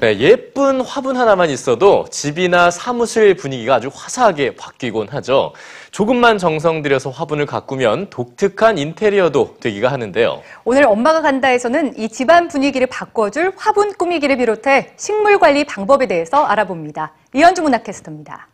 네, 예쁜 화분 하나만 있어도 집이나 사무실 분위기가 아주 화사하게 바뀌곤 하죠. 조금만 정성 들여서 화분을 가꾸면 독특한 인테리어도 되기가 하는데요. 오늘 엄마가 간다에서는 이 집안 분위기를 바꿔줄 화분 꾸미기를 비롯해 식물 관리 방법에 대해서 알아봅니다. 이현주 문학캐스터입니다.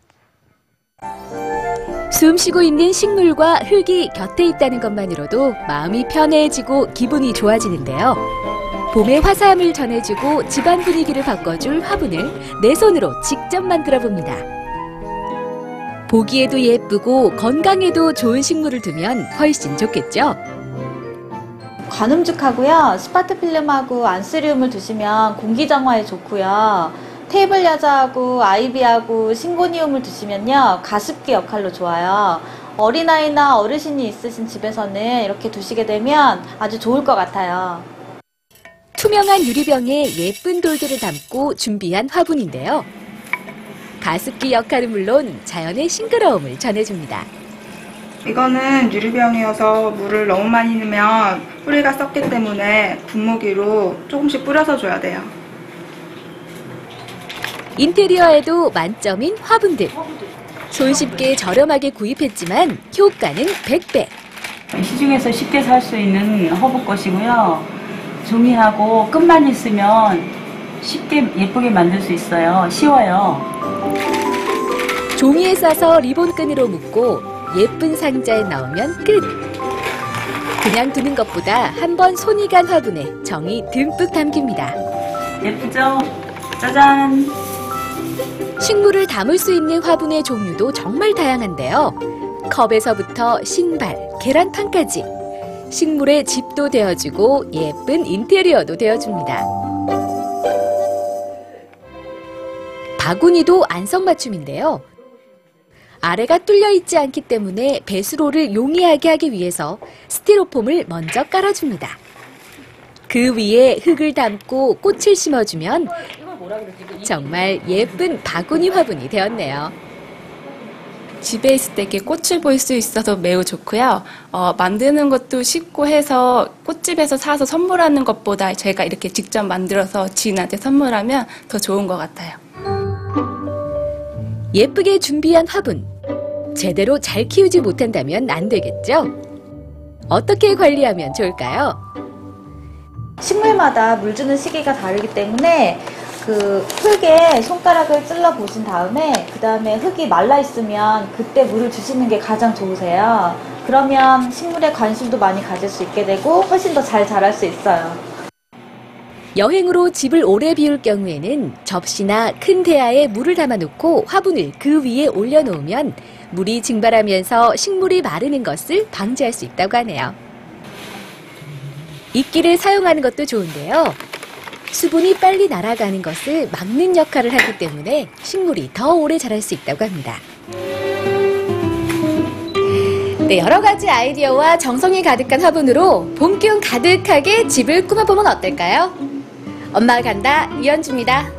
숨 쉬고 있는 식물과 흙이 곁에 있다는 것만으로도 마음이 편해지고 기분이 좋아지는데요. 봄의 화사함을 전해주고 집안 분위기를 바꿔줄 화분을 내 손으로 직접 만들어 봅니다. 보기에도 예쁘고 건강에도 좋은 식물을 두면 훨씬 좋겠죠? 관음죽하고요. 스파트필름하고 안스리움을 두시면 공기 정화에 좋고요. 테이블 야자하고 아이비하고 싱고니움을 두시면요. 가습기 역할로 좋아요. 어린아이나 어르신이 있으신 집에서는 이렇게 두시게 되면 아주 좋을 것 같아요. 투명한 유리병에 예쁜 돌들을 담고 준비한 화분인데요. 가습기 역할은 물론 자연의 싱그러움을 전해줍니다. 이거는 유리병이어서 물을 너무 많이 넣으면 뿌리가 썩기 때문에 분무기로 조금씩 뿌려서 줘야 돼요. 인테리어에도 만점인 화분들. 손쉽게 저렴하게 구입했지만 효과는 100배. 시중에서 쉽게 살 수 있는 허브 것이고요. 종이하고 끈만 있으면 쉽게 예쁘게 만들 수 있어요. 쉬워요. 종이에 싸서 리본끈으로 묶고 예쁜 상자에 넣으면 끝. 그냥 두는 것보다 한 번 손이 간 화분에 정이 듬뿍 담깁니다. 예쁘죠? 짜잔! 식물을 담을 수 있는 화분의 종류도 정말 다양한데요. 컵에서부터 신발, 계란판까지. 식물의 집도 되어주고 예쁜 인테리어도 되어줍니다. 바구니도 안성맞춤인데요. 아래가 뚫려 있지 않기 때문에 배수로를 용이하게 하기 위해서 스티로폼을 먼저 깔아줍니다. 그 위에 흙을 담고 꽃을 심어주면 정말 예쁜 바구니 화분이 되었네요. 집에 있을 때 이렇게 꽃을 볼 수 있어서 매우 좋고요. 어, 만드는 것도 쉽고 해서 꽃집에서 사서 선물하는 것보다 제가 이렇게 직접 만들어서 지인한테 선물하면 더 좋은 것 같아요. 예쁘게 준비한 화분. 제대로 잘 키우지 못한다면 안 되겠죠? 어떻게 관리하면 좋을까요? 식물마다 물 주는 시기가 다르기 때문에 그 흙에 손가락을 찔러 보신 다음에 그 다음에 흙이 말라 있으면 그때 물을 주시는 게 가장 좋으세요. 그러면 식물에 관심도 많이 가질 수 있게 되고 훨씬 더 잘 자랄 수 있어요. 여행으로 집을 오래 비울 경우에는 접시나 큰 대야에 물을 담아놓고 화분을 그 위에 올려놓으면 물이 증발하면서 식물이 마르는 것을 방지할 수 있다고 하네요. 이끼를 사용하는 것도 좋은데요. 수분이 빨리 날아가는 것을 막는 역할을 하기 때문에 식물이 더 오래 자랄 수 있다고 합니다. 네, 여러 가지 아이디어와 정성이 가득한 화분으로 봄 기운 가득하게 집을 꾸며보면 어떨까요? 엄마가 간다, 이현주입니다.